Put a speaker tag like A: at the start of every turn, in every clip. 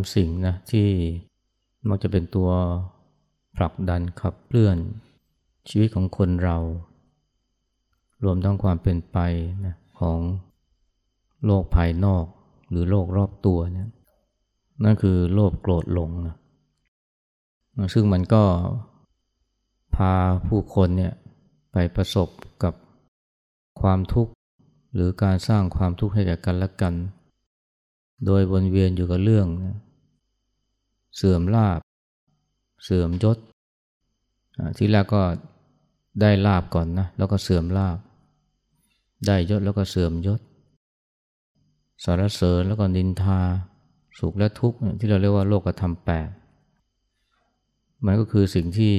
A: สามสิ่งนะที่มักจะเป็นตัวผลักดันขับเคลื่อน ชีวิตของคนเรา รวมทั้งความเป็นไปนะของโลกภายนอกหรือโลกรอบตัวเนี่ยนั่นคือโลภโกรธหลงนะซึ่งมันก็พาผู้คนเนี่ยไปประสบกับความทุกข์ หรือการสร้างความทุกข์ให้แก่กันและกัน โดยวนเวียนอยู่กับเรื่องนะ เสื่อมลาบ เสื่อมยศทีแรกก็ได้ลาบก่อนนะแล้วก็เสื่อมลาบ ได้ยศแล้วก็เสื่อมยศสารเสริญแล้วก็นินทา สุขและทุกข์ที่เราเรียกว่าโลกธรรมแปดมันก็คือสิ่งที่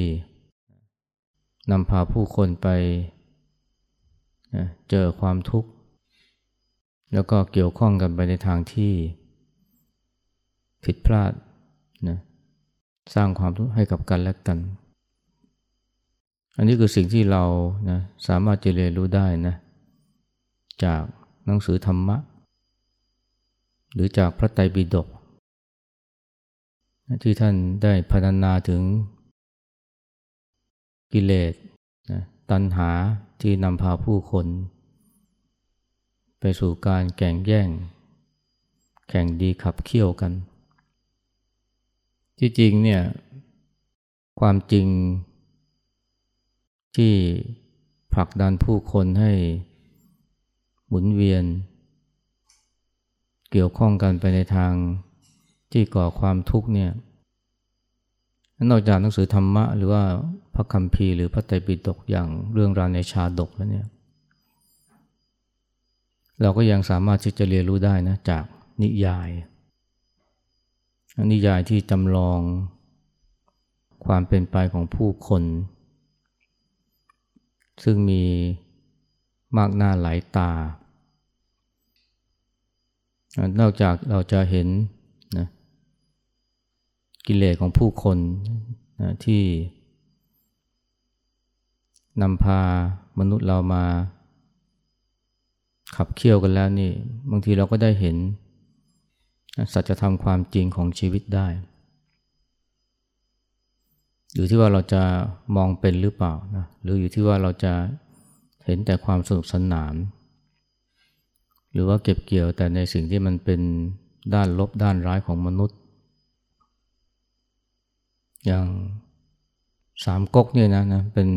A: นำพาผู้คนไปเจอความทุกข์ แล้วก็เกี่ยวข้องกันไปในทางที่ผิดพลาด นะสร้างความทุกข์ให้กับกันและกัน อันนี้คือสิ่งที่เรานะสามารถจะเรียนรู้ได้นะจากหนังสือธรรมะ หรือจากพระไตรปิฎกที่ท่านได้พัฒนาถึงกิเลสตัณหาที่นำพาผู้คน ไปสู่การแข่งแย่ง แข่งดีขับเคี่ยวกัน ที่จริงเนี่ยความจริงที่ผลักดันผู้คนให้หมุนเวียน เกี่ยวข้องกันไปในทางที่ก่อความทุกข์เนี่ยนอกจากหนังสือธรรมะ หรือว่าพระคัมภีร์หรือพระไตรปิฎกอย่างเรื่องราวในชาดกแล้วเนี่ยเราก็ยังสามารถที่จะเรียนรู้ได้นะจากนิยาย นิยายที่จำลองความเป็นไปของผู้คน ซึ่งมีมากหน้าหลายตา นอกจากเราจะเห็นนะกิเลสของผู้คนนะที่นำพามนุษย์เรามาขับเคี่ยวกันแล้วนี่ บางทีเราก็ได้เห็น สัจธรรมความจริงของชีวิตได้ อยู่ที่ว่าเราจะมองเป็นหรือเปล่านะหรืออยู่ที่ว่าเราจะเห็นแต่ความสนุกสนาน หรือว่าเก็บเกี่ยวแต่ในสิ่งที่มันเป็นด้านลบด้านร้ายของมนุษย์ อย่างสามก๊กเนี่ยนะนะเป็น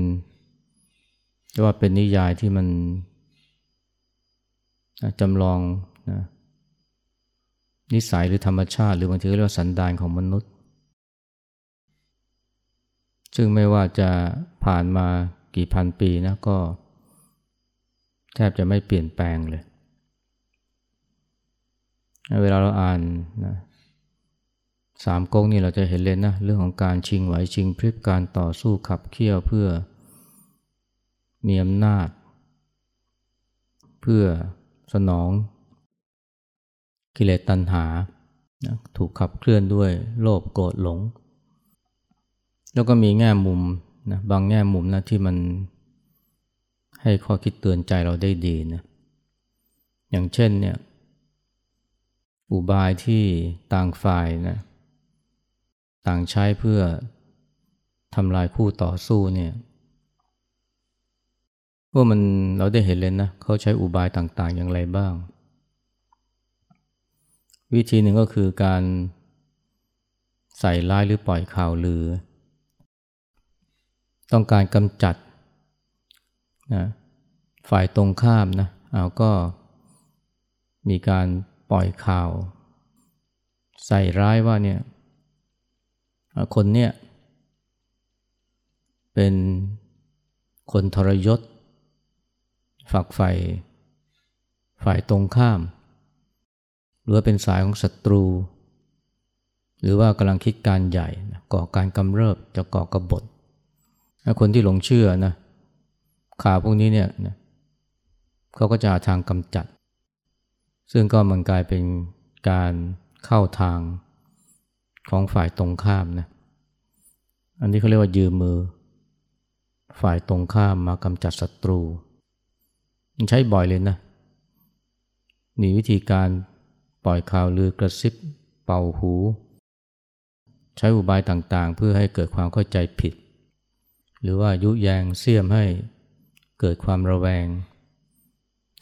A: จะว่าเป็นนิยายที่มันจำลองนะ นิสัยหรือธรรมชาติ หรือบางทีเรียกว่าสันดานของมนุษย์ ซึ่งไม่ว่าจะผ่านมากี่พันปีนะก็ แทบจะไม่เปลี่ยนแปลงเลย เวลาเราอ่านนะสามก๊กนี่เราจะเห็นเลยนะ เรื่องของการชิงไหวชิงพริบการต่อสู้ขับเคี่ยวเพื่อมีอำนาจ เพื่อสนอง กิเลสตัณหา ถูกขับเคลื่อนด้วยโลภโกรธหลง แล้วก็มีแง่มุมนะบางแง่มุมนะที่มันให้ข้อคิดเตือนใจเราได้ดีนะอย่างเช่นเนี่ยอุบายที่ต่างฝ่ายนะต่างใช้เพื่อทำลายคู่ต่อสู้เนี่ยว่ามันเราได้เห็นเลยนะเขาใช้อุบายต่างๆอย่างไรบ้าง วิธีหนึ่งก็คือการใส่ร้ายหรือปล่อยข่าวลือ ต้องการกำจัดนะฝ่ายตรงข้ามนะเอาก็มีการปล่อยข่าว ใส่ร้ายว่าเนี่ยคนเนี่ยเป็นคนทรยศฝักใฝ่ฝ่ายตรงข้าม หรือว่าเป็นสายของศัตรู หรือว่ากำลังคิดการใหญ่ก่อการกำเริบจะก่อกระบฏคนที่หลงเชื่อนะข่าวพวกนี้เนี่ยเขาก็จะหาทางกำจัด ซึ่งก็มันกลายเป็นการเข้าทางของฝ่ายตรงข้ามนะอันนี้เขาเรียกว่ายืมมือ ฝ่ายตรงข้ามมากำจัดศัตรู มันใช้บ่อยเลยนะมีวิธีการ ปล่อยข่าวลือกระซิบ เป่าหู ใช้อุบายต่างๆ เพื่อให้เกิดความเข้าใจผิด หรือว่ายุแยงเสียมให้เกิดความระแวง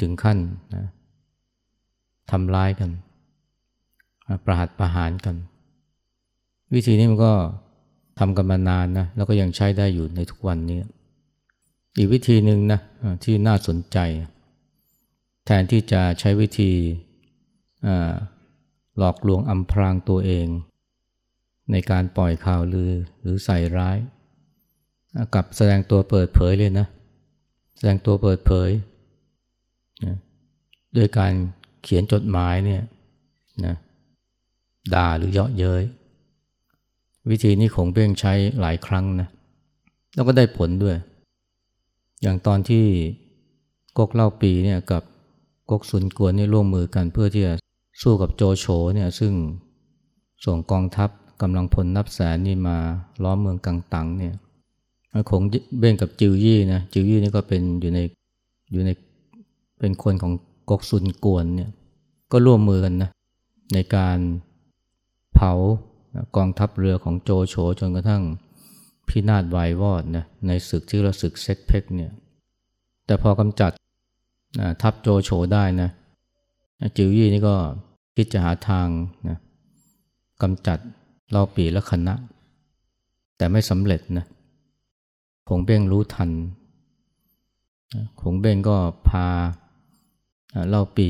A: ถึงขั้นนะทำร้ายกัน ประหัตประหารกัน วิธีนี้มันก็ทำกันมานานนะแล้วก็ยังใช้ได้อยู่ในทุกวันนี้ อีกวิธีหนึ่งนะที่น่าสนใจ แทนที่จะใช้วิธี หลอกลวงอำพรางตัวเอง ในการปล่อยข่าวลือหรือใส่ร้ายกับแสดงตัวเปิดเผยเลยนะ แสดงตัวเปิดเผยนะด้วยการเขียนจดหมายเนี่ยนะด่าหรือเยาะเย้ยวิธีนี้คงเบ้งใช้หลายครั้งนะแล้วก็ได้ผลด้วย อย่างตอนที่กกเล่าปีเนี่ยกับกกสุนกวนนี่ร่วมมือกันเพื่อที่จะ สู้กับโจโฉเนี่ยซึ่งส่งกองทัพกำลังพลนับแสนนี่มาล้อมเมืองกังตังเนี่ยคงเบ้งกับจิวยี่นะจิวยี่นี่ก็เป็นอยู่ในอยู่ในเป็นคนของกกสุนกวนเนี่ยก็ร่วมมือกันนะในการเผากองทัพเรือของโจโฉจนกระทั่งพินาศวายวอดนะในศึกที่เราศึกเซ็กเพกเนี่ยแต่พอกำจัดทัพโจโฉได้นะ จิวยี่นี่ก็คิดจะหาทางนะกำจัดเล่าปีและคณะ แต่ไม่สำเร็จนะคงเบ้งรู้ทันคงเบ้งก็พาเล่าปี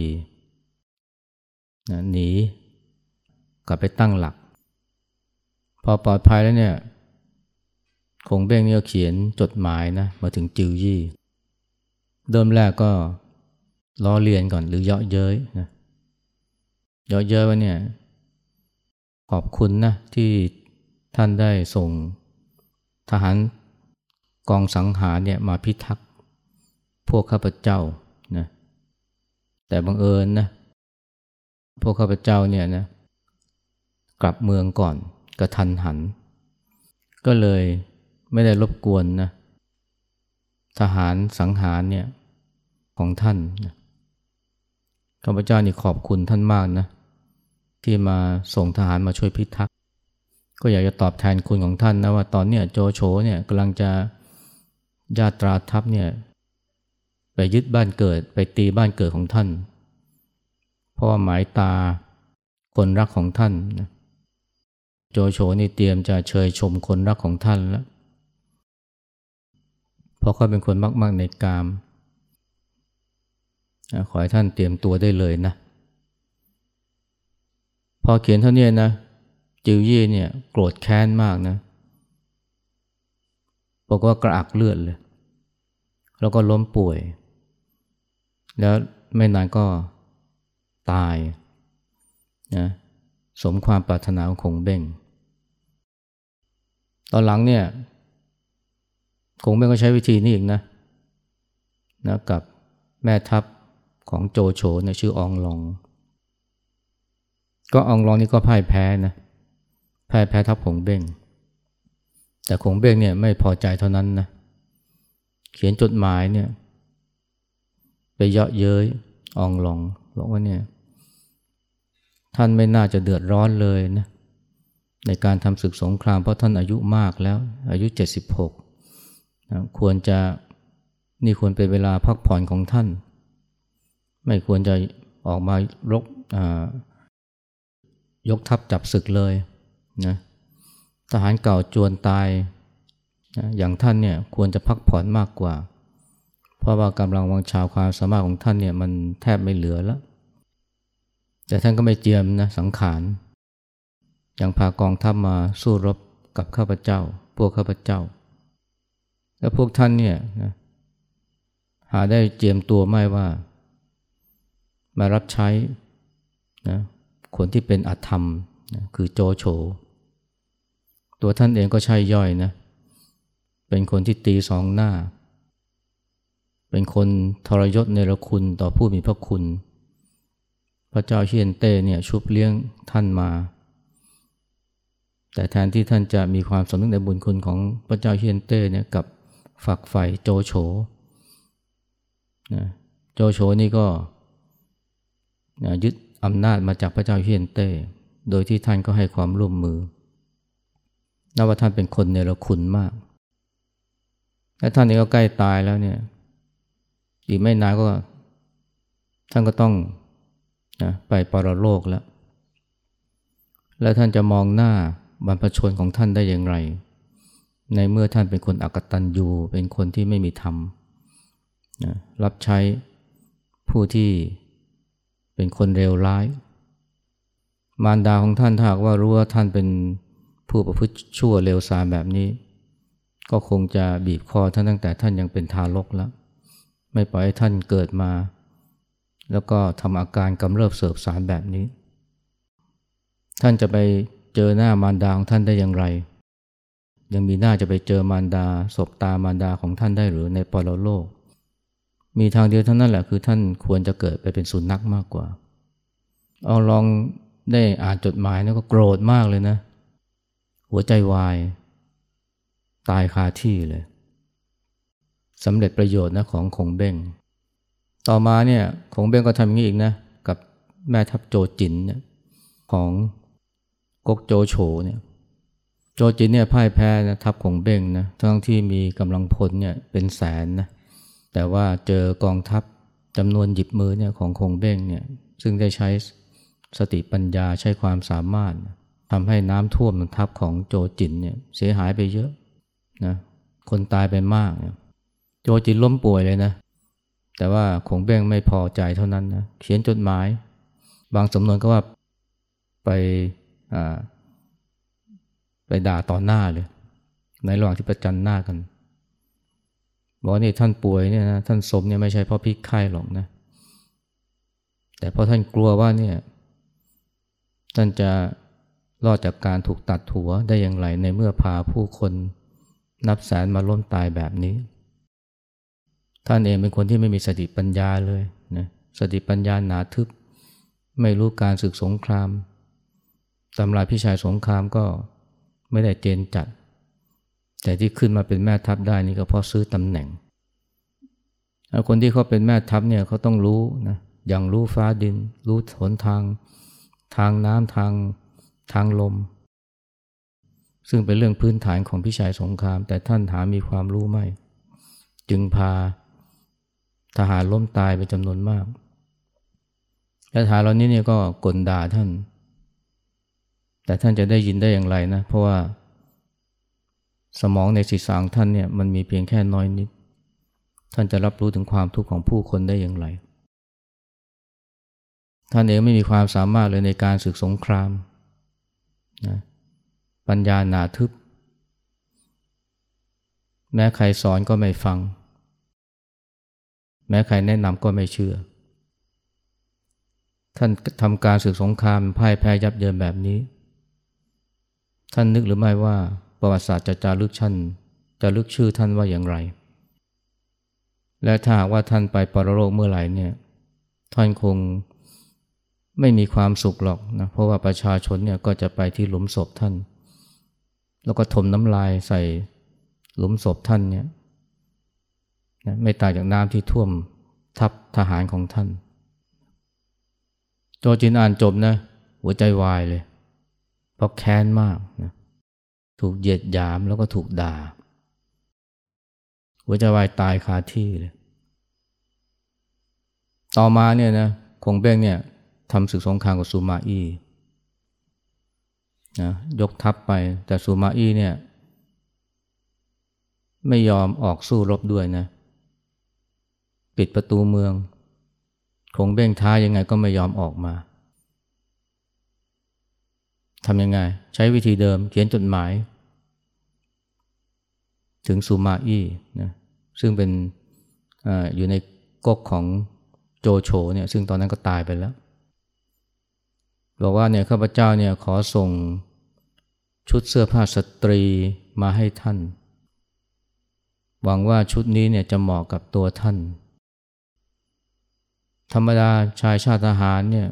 A: หนีกลับไปตั้งหลัก พอปลอดภัยแล้วเนี่ยคงเบ้งเนี่ยเขียนจดหมายนะมาถึงจิวยี่ เดิมแรกก็ ล้อเลียนก่อนหรือเยาะเย้ยนะเยาะเย้ยว่าเนี่ยขอบคุณนะที่ท่านได้ส่งทหารกองสังหารเนี่ยมาพิทักษ์พวกข้าพเจ้านะแต่บังเอิญนะพวกข้าพเจ้าเนี่ยนะกลับเมืองก่อนกระทันหัน ก็เลยไม่ได้รบกวนนะทหารสังหารเนี่ยของท่านนะ ข้าพเจ้านี่ขอบคุณท่านมากนะ ที่มาส่งทหารมาช่วยพิทักษ์ก็อยากจะตอบแทนคุณของท่านนะว่าตอนเนี้ยโจโฉเนี่ยกำลังจะญาตราทัพเนี่ยไปยึดบ้านเกิดไปตีบ้านเกิดของท่าน เพราะว่าหมายตาคนรักของท่านนะโจโฉนี่เตรียมจะเชยชมคนรักของท่านแล้ว เพราะเขาเป็นคนมาก ๆ ในกาม ขอให้ท่านเตรียมตัวได้เลยนะ พอเขียนเท่านี้นะ จิวยี่เนี่ยโกรธแค้นมากนะบอกว่ากระอักเลือดเลย แล้วก็ล้มป่วย แล้วไม่นานก็ตายนะสมความปรารถนาของคงเบ้ง ตอนหลังเนี่ยคงเบ้งก็ใช้วิธีนี้อีกนะนะกับแม่ทัพ ของโจโฉในชื่ออองลอง ก็อองลองนี่ก็พ่ายแพ้นะพ่ายแพ้ทัพคงเบ้งแต่คงเบ้งเนี่ยไม่พอใจเท่านั้นนะเขียนจดหมายเนี่ยไปเยาะเย้ยอองหลองบอกว่าเนี่ยท่านไม่น่าจะเดือดร้อนเลยนะในการทำศึกสงครามเพราะท่านอายุมากแล้ว อายุ 76นะควรจะนี่ควรเป็นเวลาพักผ่อนของท่าน ไม่ควรจะออกมารกยกทัพจับศึกเลยนะทหารเก่าจวนตายนะอย่างท่านเนี่ยควรจะพักผ่อนมากกว่า เพราะว่ากำลังวังชาวความสามารถของท่านเนี่ยมันแทบไม่เหลือแล้ว แต่ท่านก็ไม่เจียมนะสังขารยังพากองทัพมาสู้รบกับข้าพเจ้า พวกข้าพเจ้า แล้วพวกท่านเนี่ยนะหาได้เจียมตัวไม่ว่า มารับใช้นะคนที่เป็นอธรรมนะคือโจโฉ ตัวท่านเองก็ใช่ย่อยนะ เป็นคนที่ตีสองหน้า เป็นคนทรยศในรคุณต่อผู้มีพระคุณ พระเจ้าเฮียนเต้เนี่ยชุบเลี้ยงท่านมา แต่แทนที่ท่านจะมีความสำนึกในบุญคุณของพระเจ้าเฮียนเต้เนี่ยกับฝักใฝ่โจโฉนะโจโฉนี่ก็นะ ยึดอำนาจมาจากพระเจ้าเฮียนเต้ โดยที่ท่านก็ให้ความร่วมมือนับว่าท่านเป็นคนเนรคุณมาก และท่านเองก็ใกล้ตายแล้วเนี่ย อีกไม่นานก็ ท่านก็ต้องนะไปปรโลกแล้ว แล้วท่านจะมองหน้าบรรพชนของท่านได้อย่างไร ในเมื่อท่านเป็นคนอักตันยูเป็นคนที่ไม่มีธรรมนะรับใช้ผู้ที่ เป็นคนเลวร้าย มารดาของท่านถ้าหากว่ารู้ว่าท่านเป็นผู้ประพฤติชั่วเลวทรามแบบนี้ ก็คงจะบีบคอท่านตั้งแต่ท่านยังเป็นทารกแล้ว ไม่ปล่อยให้ท่านเกิดมา แล้วก็ทำอาการกำเริบเสบสารแบบนี้ ท่านจะไปเจอหน้ามารดาของท่านได้อย่างไร ยังมีหน้าจะไปเจอมารดาศพตามารดาของท่านได้หรือในปรโลก มีทางเดียวเท่านั้นแหละคือท่านควรจะเกิดไปเป็นสุนัขมากกว่า เอาลองได้อ่านจดหมายแล้วก็โกรธมากเลยนะ หัวใจวาย ตายคาที่เลยสำเร็จประโยชน์นะของคงเบ้งต่อมาเนี่ยคงเบ้งก็ทำอย่างนี้อีกนะ กับแม่ทัพโจจินเนี่ยของก๊กโจโฉเนี่ยโจจินเนี่ยพ่ายแพ้นะทัพคงเบ้งนะทั้งที่มีกำลังพลเนี่ยเป็นแสนนะ แต่ว่าเจอกองทัพจำนวนหยิบมือเนี่ยของคงเบ้งเนี่ยซึ่งได้ใช้สติปัญญาใช้ความสามารถทำให้น้ำท่วมทับของโจจินเนี่ยเสียหายไปเยอะนะคนตายไปมากเนี่ยโจจินล้มป่วยเลยนะ แต่ว่าคงเบ้งไม่พอใจเท่านั้นนะเขียนจดหมาย บางสำนวนก็ว่าไปไปด่าต่อหน้าเลย ในระหว่างที่ประจันหน้ากัน บอกนี่ท่านป่วยเนี่ยนะท่านสมเนี่ยไม่ใช่เพราะพิษไข้หรอกนะ แต่เพราะท่านกลัวว่าเนี่ยท่านจะรอดจากการถูกตัดหัวได้อย่างไรในเมื่อพาผู้คนนับแสนมาล้มตายแบบนี้ ท่านเองเป็นคนที่ไม่มีสติปัญญาเลยนะสติปัญญาหนาทึบ ไม่รู้การศึกสงครามตำราพิชัยสงครามก็ไม่ได้เจนจัด แต่ที่ขึ้นมาเป็นแม่ทัพได้นี่ก็เพราะซื้อตำแหน่ง คนที่เขาเป็นแม่ทัพเนี่ยเขาต้องรู้นะอย่างรู้ฟ้าดิน รู้หนทาง ทางน้ำทางทางลม ซึ่งเป็นเรื่องพื้นฐานของพิชัยสงคราม แต่ท่านหามีความรู้ไม่ จึงพาทหารล้มตายเป็นจำนวนมาก และทหารเหล่านี้เนี่ยก็กลด่าท่าน แต่ท่านจะได้ยินได้อย่างไรนะ เพราะว่า สมองในศีรษะของท่านเนี่ยมันมีเพียงแค่น้อยนิด ท่านจะรับรู้ถึงความทุกข์ของผู้คนได้อย่างไร ท่านเองไม่มีความสามารถเลยในการศึกสงครามนะปัญญาหนาทึบ แม้ใครสอนก็ไม่ฟัง แม้ใครแนะนำก็ไม่เชื่อ ท่านทำการศึกสงครามพ่ายแพ้ยับเยินแบบนี้ ท่านนึกหรือไม่ว่า ประวัติศาสตร์จะจารึกท่านจะลึกชื่อท่านว่าอย่างไร และถ้าหากว่าท่านไปปรโลกเมื่อไหร่เนี่ย ท่านคงไม่มีความสุขหรอกนะ เพราะว่าประชาชนเนี่ยก็จะไปที่หลุมศพท่าน แล้วก็ถมน้ำลายใส่หลุมศพท่านเนี่ยนะไม่ต่างจากน้ำที่ท่วมทับทหารของท่าน โจจินอ่านจบนะ หัวใจวายเลย เพราะแค้นมากนะ ถูกเหยียดหยามแล้วก็ถูกด่าหัวใจวายตายคาที่เลย ต่อมาเนี่ยนะคงเบ้งเนี่ยทำศึกสงครามกับซูมาอีนะยกทัพไปแต่ซูมาอีเนี่ย ไม่ยอมออกสู้รบด้วยนะ ปิดประตูเมือง คงเบ้งท้ายังไงก็ไม่ยอมออกมาทำยังไง ใช้วิธีเดิมเขียนจดหมาย ถึงซูมาอี้นะซึ่งเป็นออยู่ในก๊กของโจโฉเนี่ยซึ่งตอนนั้นก็ตายไปแล้วบอกว่าเนี่ยข้าพเจ้าเนี่ยขอส่งชุดเสื้อผ้าสตรีมาให้ท่าน หวังว่าชุดนี้เนี่ยจะเหมาะกับตัวท่าน ธรรมดาชายชาติทหารเนี่ย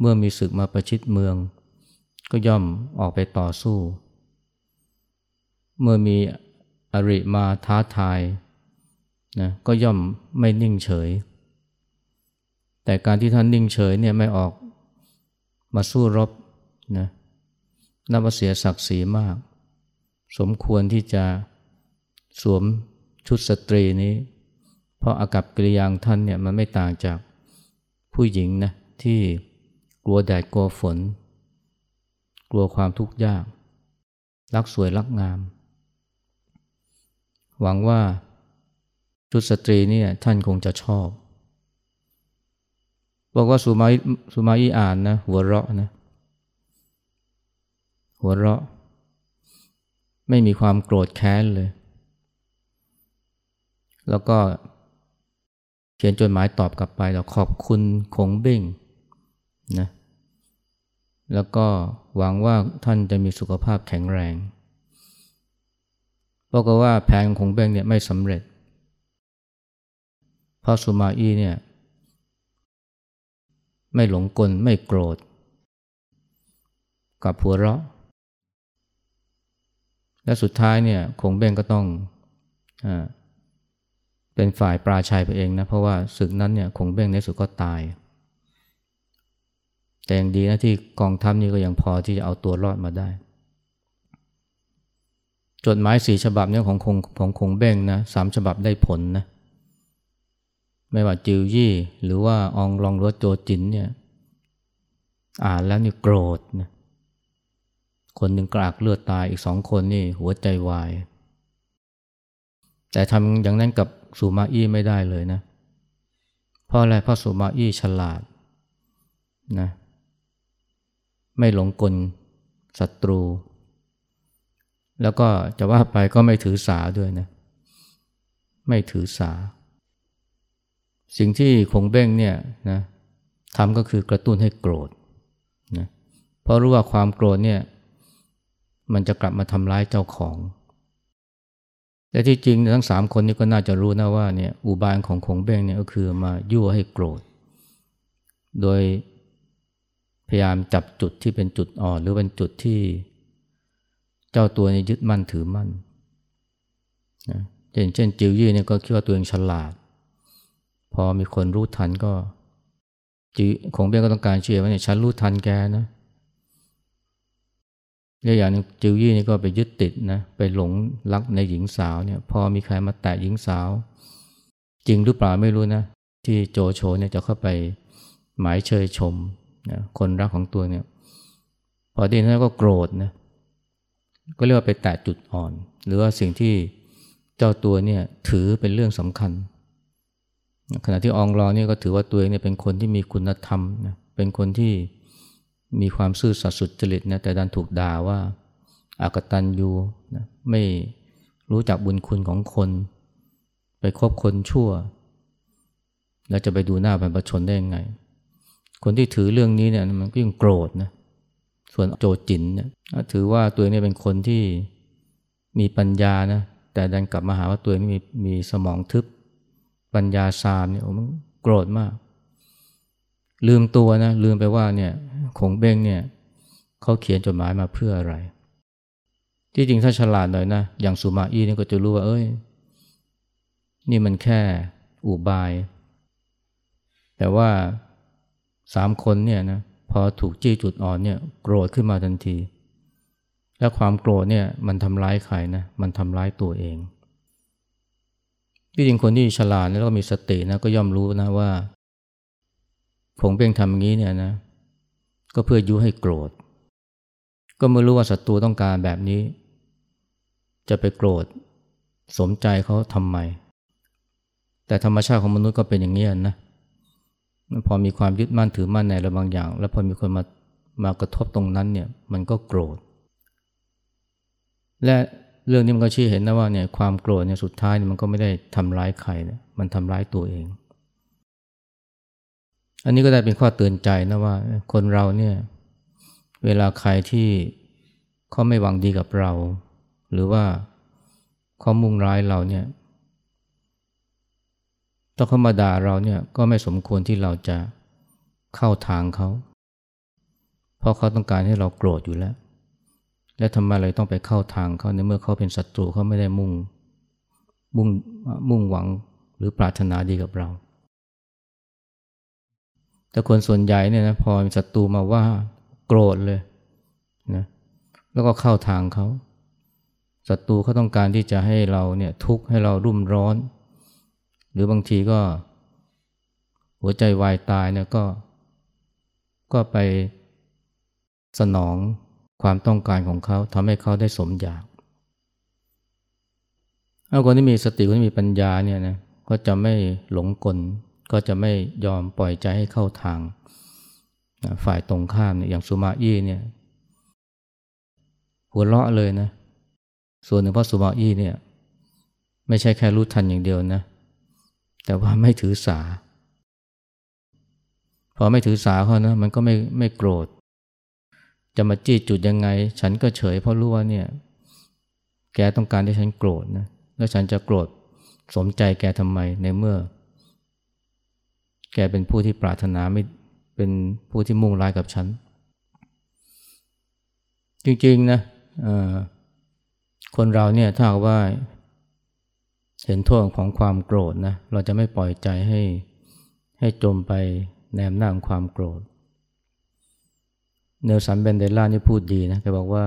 A: เมื่อมีศึกมาประชิดเมือง ก็ย่อมออกไปต่อสู้ เมื่อมี ริมาท้าทายนะก็ย่อมไม่นิ่งเฉย แต่การที่ท่านนิ่งเฉยเนี่ยไม่ออกมาสู้รบนะนับว่าเสียศักดิ์ศรีมาก สมควรที่จะสวมชุดสตรีนี้ เพราะอากับกิริยางท่านเนี่ยมันไม่ต่างจากผู้หญิงนะที่กลัวแดดกลัวฝน กลัวความทุกข์ยาก รักสวยรักงาม หวังว่าชุดสตรีเนี่ยท่านคงจะชอบ บอกว่าสุมาสุมาอีอ่านนะหัวเราะนะหัวเราะ ไม่มีความโกรธแค้นเลย แล้วก็เขียนจดหมายตอบกลับไปแล้วขอบคุณคงเบ้งนะแล้วก็หวังว่าท่านจะมีสุขภาพแข็งแรง บอกว่าแผนของคงเบ้งเนี่ยไม่สำเร็จ เพราะสุมาอี้เนี่ย ไม่หลงกลไม่โกรธ กับผัวเราะ และสุดท้ายเนี่ยคงเบ้งก็ต้องอเป็นฝ่ายปราชัยไปเองนะ เพราะว่าศึกนั้นเนี่ยคงเบ้งในสุดก็ตาย แต่ยังดีนะที่กองทัพนี้ก็ยังพอที่จะเอาตัวรอดมาได้ จดหมายสี่ฉบับเนี่ยของคงของคงเบ้งนะสามฉบับได้ผลนะไม่ว่าจิวยี่หรือว่าอองลองรถโจจินเนี่ยอ่านแล้วนี่โกรธนะคนหนึ่งกรากเลือดตายอีกสองคนนี่หัวใจวาย แต่ทำอย่างนั้นกับสุมาอี้ไม่ได้เลยนะเพราะอะไรเพราะสุมาอี้ฉลาดนะไม่หลงกลศัตรู แล้วก็จะว่าไปก็ไม่ถือสาด้วยนะ ไม่ถือสา สิ่งที่คงเบ้งเนี่ยนะทำก็คือกระตุ้นให้โกรธนะเพราะรู้ว่าความโกรธเนี่ยมันจะกลับมาทำร้ายเจ้าของ แต่ที่จริงทั้งสามคนนี้ก็น่าจะรู้นะว่าเนี่ยอุบายของคงเบ้งเนี่ยก็คือมายั่วให้โกรธ โดยพยายามจับจุดที่เป็นจุดอ่อน หรือเป็นจุดที่ เจ้าตัวนี้ยึดมั่นถือมั่นนะเช่นเช่นจิวยี่เนี่ยก็คิดว่าตัวเองฉลาด พอมีคนรู้ทันก็จิคงเบ้งก็ต้องการเชื่อว่าเนี่ยฉันรู้ทันแกนะและอย่างนึงจิวยี่นี่ก็ไปยึดติดนะไปหลงรักในหญิงสาวเนี่ย พอมีใครมาแตะหญิงสาว จริงหรือเปล่าไม่รู้นะที่โจโฉเนี่ยจะเข้าไปหมายเชยชมนะคนรักของตัวเนี่ย พอดีนั้นก็โกรธนะ ก็เรียกว่าไปแตะจุดอ่อน หรือว่าสิ่งที่เจ้าตัวเนี่ยถือเป็นเรื่องสำคัญ ขณะที่องรอเนี่ยก็ถือว่าตัวเองเนี่ยเป็นคนที่มีคุณธรรมนะเป็นคนที่มีความซื่อสัตย์สุจริตนะแต่ดันถูกด่าว่าอากตันยูนะไม่รู้จักบุญคุณของคน ไปคบคนชั่ว แล้วจะไปดูหน้าบรรพชนได้ยังไง คนที่ถือเรื่องนี้เนี่ยมันก็ยิ่งโกรธนะ ส่วนโจจินเนี่ยถือว่าตัวเองเป็นคนที่มีปัญญานะแต่ดันกลับมาหาว่าตัวเองมีมีสมองทึบ ปัญญาซามเนี่ยมันโกรธมาก ลืมตัวนะลืมไปว่าเนี่ยคงเบ้งเนี่ยเขาเขียนจดหมายมาเพื่ออะไร ที่จริงถ้าฉลาดหน่อยนะอย่างสุมาอี้นี่ก็จะรู้ว่าเอ้ย นี่มันแค่อุบาย แต่ว่าสามคนเนี่ยนะ พอถูกจี้จุดอ่อนเนี่ยโกรธขึ้นมาทันที และความโกรธเนี่ยมันทำร้ายใครนะมันทำร้ายตัวเองที่จริงคนที่ฉลาดแล้วก็มีสตินะก็ย่อมรู้นะว่าผงเพ่งทำอย่างนี้เนี่ยนะ ก็เพื่อยุให้โกรธ ก็ไม่รู้ว่าศัตรูต้องการแบบนี้ จะไปโกรธ สมใจเขาทำไม แต่ธรรมชาติของมนุษย์ก็เป็นอย่างนี้นะ พอมีความยึดมั่นถือมั่นในอะไรบางอย่าง แล้วพอมีคนมามากระทบตรงนั้นเนี่ยมันก็โกรธ และเรื่องนี้มันก็ชี้เห็นนะว่าเนี่ยความโกรธเนี่ยสุดท้ายมันก็ไม่ได้ทำร้ายใครนะมันทำร้ายตัวเอง อันนี้ก็ได้เป็นข้อเตือนใจนะว่า คนเราเนี่ยเวลาใครที่เขาไม่หวังดีกับเรา หรือว่าเขามุ่งร้ายเราเนี่ย ถ้าเขามาด่าเราเนี่ยก็ไม่สมควรที่เราจะเข้าทางเขา เพราะเขาต้องการให้เราโกรธอยู่แล้ว และทำไมเราต้องไปเข้าทางเขาในเมื่อเขาเป็นศัตรูเขาไม่ได้มุ่งมุ่งมุ่งหวังหรือปรารถนาดีกับเรา แต่คนส่วนใหญ่เนี่ยนะพอมีศัตรูมาว่าโกรธเลยนะแล้วก็เข้าทางเขาศัตรูเขาต้องการที่จะให้เราเนี่ยทุกข์ให้เรารุ่มร้อน หรือบางทีก็หัวใจวายตายเนี่ยก็ ก็ไปสนองความต้องการของเขาทำให้เขาได้สมอยากเอาคนที่มีสติคนที่มีปัญญาเนี่ยนะก็จะไม่หลงกล ก็จะไม่ยอมปล่อยใจให้เข้าทางฝ่ายตรงข้ามเนี่ยอย่างสุมาอี้เนี่ยหัวเราะเลยนะ ส่วนหนึ่งเพราะสุมาอี้เนี่ย ไม่ใช่แค่รู้ทันอย่างเดียวนะ แต่ว่าไม่ถือสา พอไม่ถือสาเขานะมันก็ไม่ไม่โกรธ จะมาจี้จุดยังไง ฉันก็เฉยเพราะรู้ว่าเนี่ย แกต้องการให้ฉันโกรธนะแล้วฉันจะโกรธสมใจแกทำไมในเมื่อ แกเป็นผู้ที่ปรารถนาไม่เป็นผู้ที่มุ่งร้ายกับฉัน จริงๆนะคนเราเนี่ยถ้าว่า เห็นโทษของความโกรธนะเราจะไม่ปล่อยใจให้ให้จมไปในอำนาจของความโกรธ เนลสันเบนเดล่านี่พูดดีนะแกบอกว่า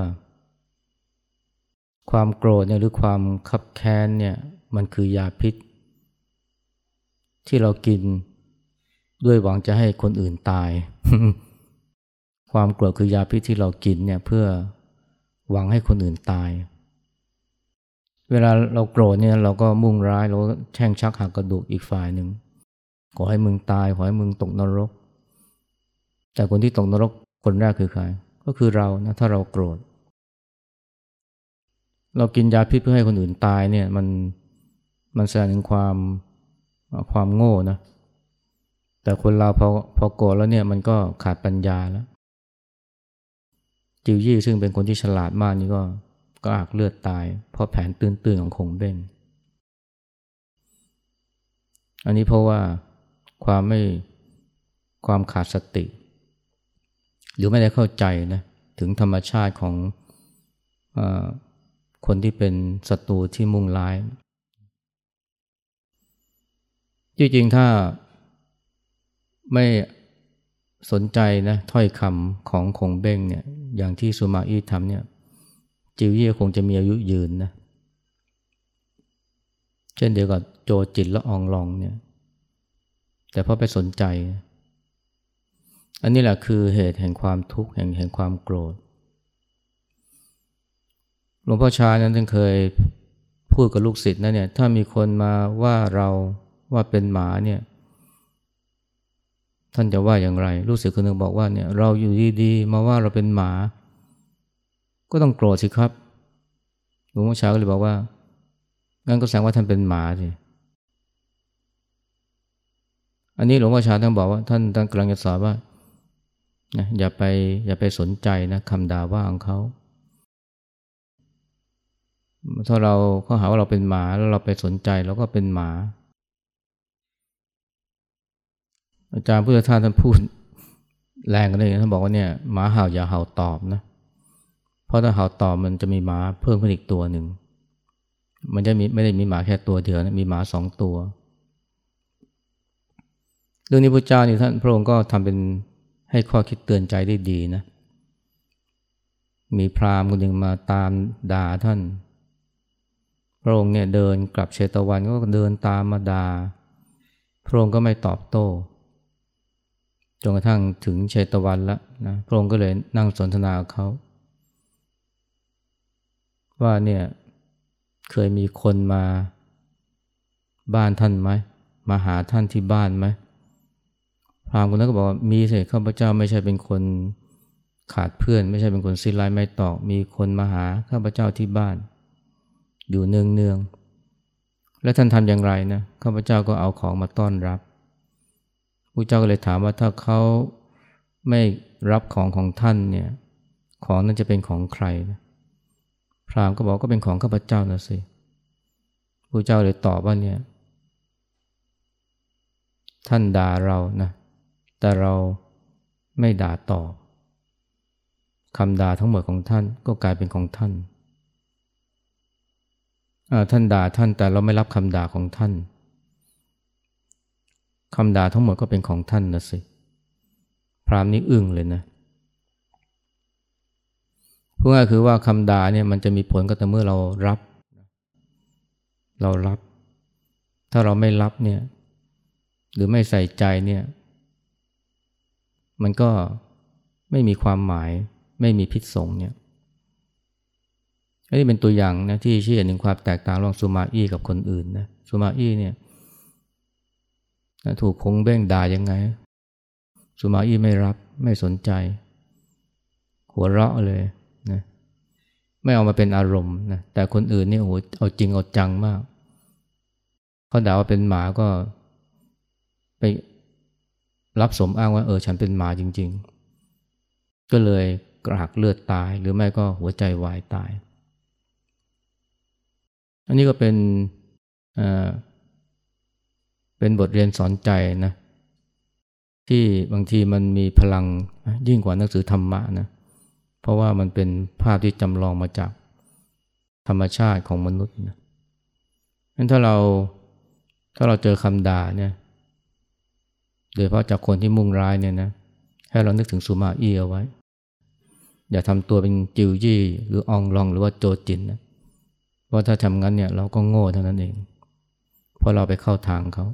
A: ความโกรธเนี่ยหรือความคับแค้นเนี่ยมันคือยาพิษ ที่เรากินด้วยหวังจะให้คนอื่นตาย ความโกรธคือยาพิษที่เรากินเนี่ยเพื่อหวังให้คนอื่นตาย เวลาเราโกรธเนี่ยเราก็มุ่งร้ายเราแช่งชักหักกระดูกอีกฝ่ายหนึ่งขอให้มึงตายขอให้มึงตกนรก แต่คนที่ตกนรกคนแรกคือใคร ก็คือเรานะถ้าเราโกรธ เรากินยาพิษเพื่อให้คนอื่นตายเนี่ยมันมันแสดงถึงความความโง่นะแต่คนเราพอพอโกรธแล้วเนี่ยมันก็ขาดปัญญาแล้วจิวยี่ซึ่งเป็นคนที่ฉลาดมากนี่ก็ ก็อักเลือดตาย เพราะแผนตื้นๆของคงเบ้ง อันนี้เพราะว่าความไม่ความขาดสติ หรือไม่ได้เข้าใจนะถึงธรรมชาติของอคนที่เป็นศัตรูที่มุ่งร้าย จริงๆ ถ้าไม่สนใจนะถ้อยคำของคงเบ้งเนี่ยอย่างที่สุมาอี้ทำเนี่ย จิวเย่คงจะมีอายุยืนนะ เช่นเดียวกับโจจิตและอองลองเนี่ย แต่พอไปสนใจ อันนี้แหละคือเหตุแห่งความทุกข์แห่งแห่งความโกรธ หลวงพ่อชานั้นท่านเคยพูดกับลูกศิษย์นะเนี่ย ถ้ามีคนมาว่าเราว่าเป็นหมาเนี่ย ท่านจะว่าอย่างไรรู้สึกคนหนึ่งบอกว่าเนี่ย เราอยู่ดีๆ มาว่าเราเป็นหมา ก็ต้องโกรธสิครับหลวงพ่อชาก็เลยบอกว่า งั้นก็แสดงว่าท่านเป็นหมาสิอันนี้หลวงพ่อชาท่านบอกว่าท่านท่านกำลังจะสอนว่านะอย่าไปอย่าไปสนใจนะคำด่าว่าของเขา ถ้าเราเขาหาว่าเราเป็นหมาแล้วเราไปสนใจเราก็เป็นหมา อาจารย์พุทธทาสท่านพูดแรงกันเลยท่านบอกว่าเนี่ยหมาเห่าอย่าเห่าตอบนะ เพราะถ้าเห่าตอบมันจะมีหมาเพิ่มขึ้นอีกตัวหนึ่ง มันจะมีไม่ได้มีหมาแค่ตัวเดียวนะมีหมาสองตัว เรื่องนี้พระเจ้านี่ท่านพระองค์ก็ทำเป็นให้ข้อคิดเตือนใจได้ดีนะมีพราหมณ์คนหนึ่งมาตามด่าท่าน พระองค์เนี่ยเดินกลับเชตวันก็เดินตามมาดา่าพระองค์ก็ไม่ตอบโต้จนกระทั่งถึงเชตวันแล้วนะพระองค์ก็เลยนั่งสนทนาเขา ว่าเนี่ยเคยมีคนมาบ้านท่านไหมมาหาท่านที่บ้านไหมพรามคนนั้นก็บอกมีสิข้าพเจ้าไม่ใช่เป็นคนขาดเพื่อน ไม่ใช่เป็นคนสิ้นลายไม่ตอกมีคนมาหาข้าพเจ้าที่บ้าน อยู่เนืองเนืองแล้วท่านทำอย่างไรนะข้าพเจ้าก็เอาของมาต้อนรับพระเจ้าก็เลยถามว่าถ้าเขาไม่รับของของท่านเนี่ยของนั้นจะเป็นของใครนะ พราหมณ์ก็บอกก็เป็นของข้าพเจ้านะสิพระเจ้าเลยตอบว่าเนี่ย ท่านด่าเรานะ แต่เราไม่ด่าตอบคำด่าทั้งหมดของท่านก็กลายเป็นของท่าน ท่านด่าท่านแต่เราไม่รับคำด่าของท่านคำด่าทั้งหมดก็เป็นของท่านนะสิ พรามนี้อึ้งเลยนะ พูดง่ายคือว่าคำด่าเนี่ยมันจะมีผลก็แต่เมื่อเรารับ เรารับ ถ้าเราไม่รับเนี่ย หรือไม่ใส่ใจเนี่ย มันก็ไม่มีความหมาย ไม่มีพิษสงเนี่ยอันนี้เป็นตัวอย่างนะที่ชี้เห็นถึงความแตกต่างระหว่างสุมาอี้กับคนอื่นนะสุมาอี้เนี่ยถูกคงเบ้งด่ายังไงสุมาอี้ไม่รับไม่สนใจ หัวเราะเลย ไม่เอามาเป็นอารมณ์นะแต่คนอื่นนี่โอ้โหเอาจริงเอาจังมากเขาด่าว่าเป็นหมาก็ไปรับสมอ้างว่าเออฉันเป็นหมาจริง ๆ ก็เลยกระหักเลือดตายหรือไม่ก็หัวใจวายตาย อันนี้ก็เป็นเป็นบทเรียนสอนใจนะที่บางทีมันมีพลังยิ่งกว่าหนังสือธรรมะนะเพราะว่ามันเป็นภาพที่จำลองมาจากธรรมชาติของมนุษย์นะงั้นถ้าเราถ้าเราเจอคำด่าเนี่ยโดยเฉพาะจากคนที่มุ่งร้ายเนี่ยนะให้เรานึกถึงสุมาอี้เอาไว้ อย่าทำตัวเป็นจิวยี่ หรืออองลองหรือว่าโจจินนะเพราะถ้าทำงั้นเนี่ยเราก็โง่เท่านั้นเอง เพราะเราไปเข้าทางเขา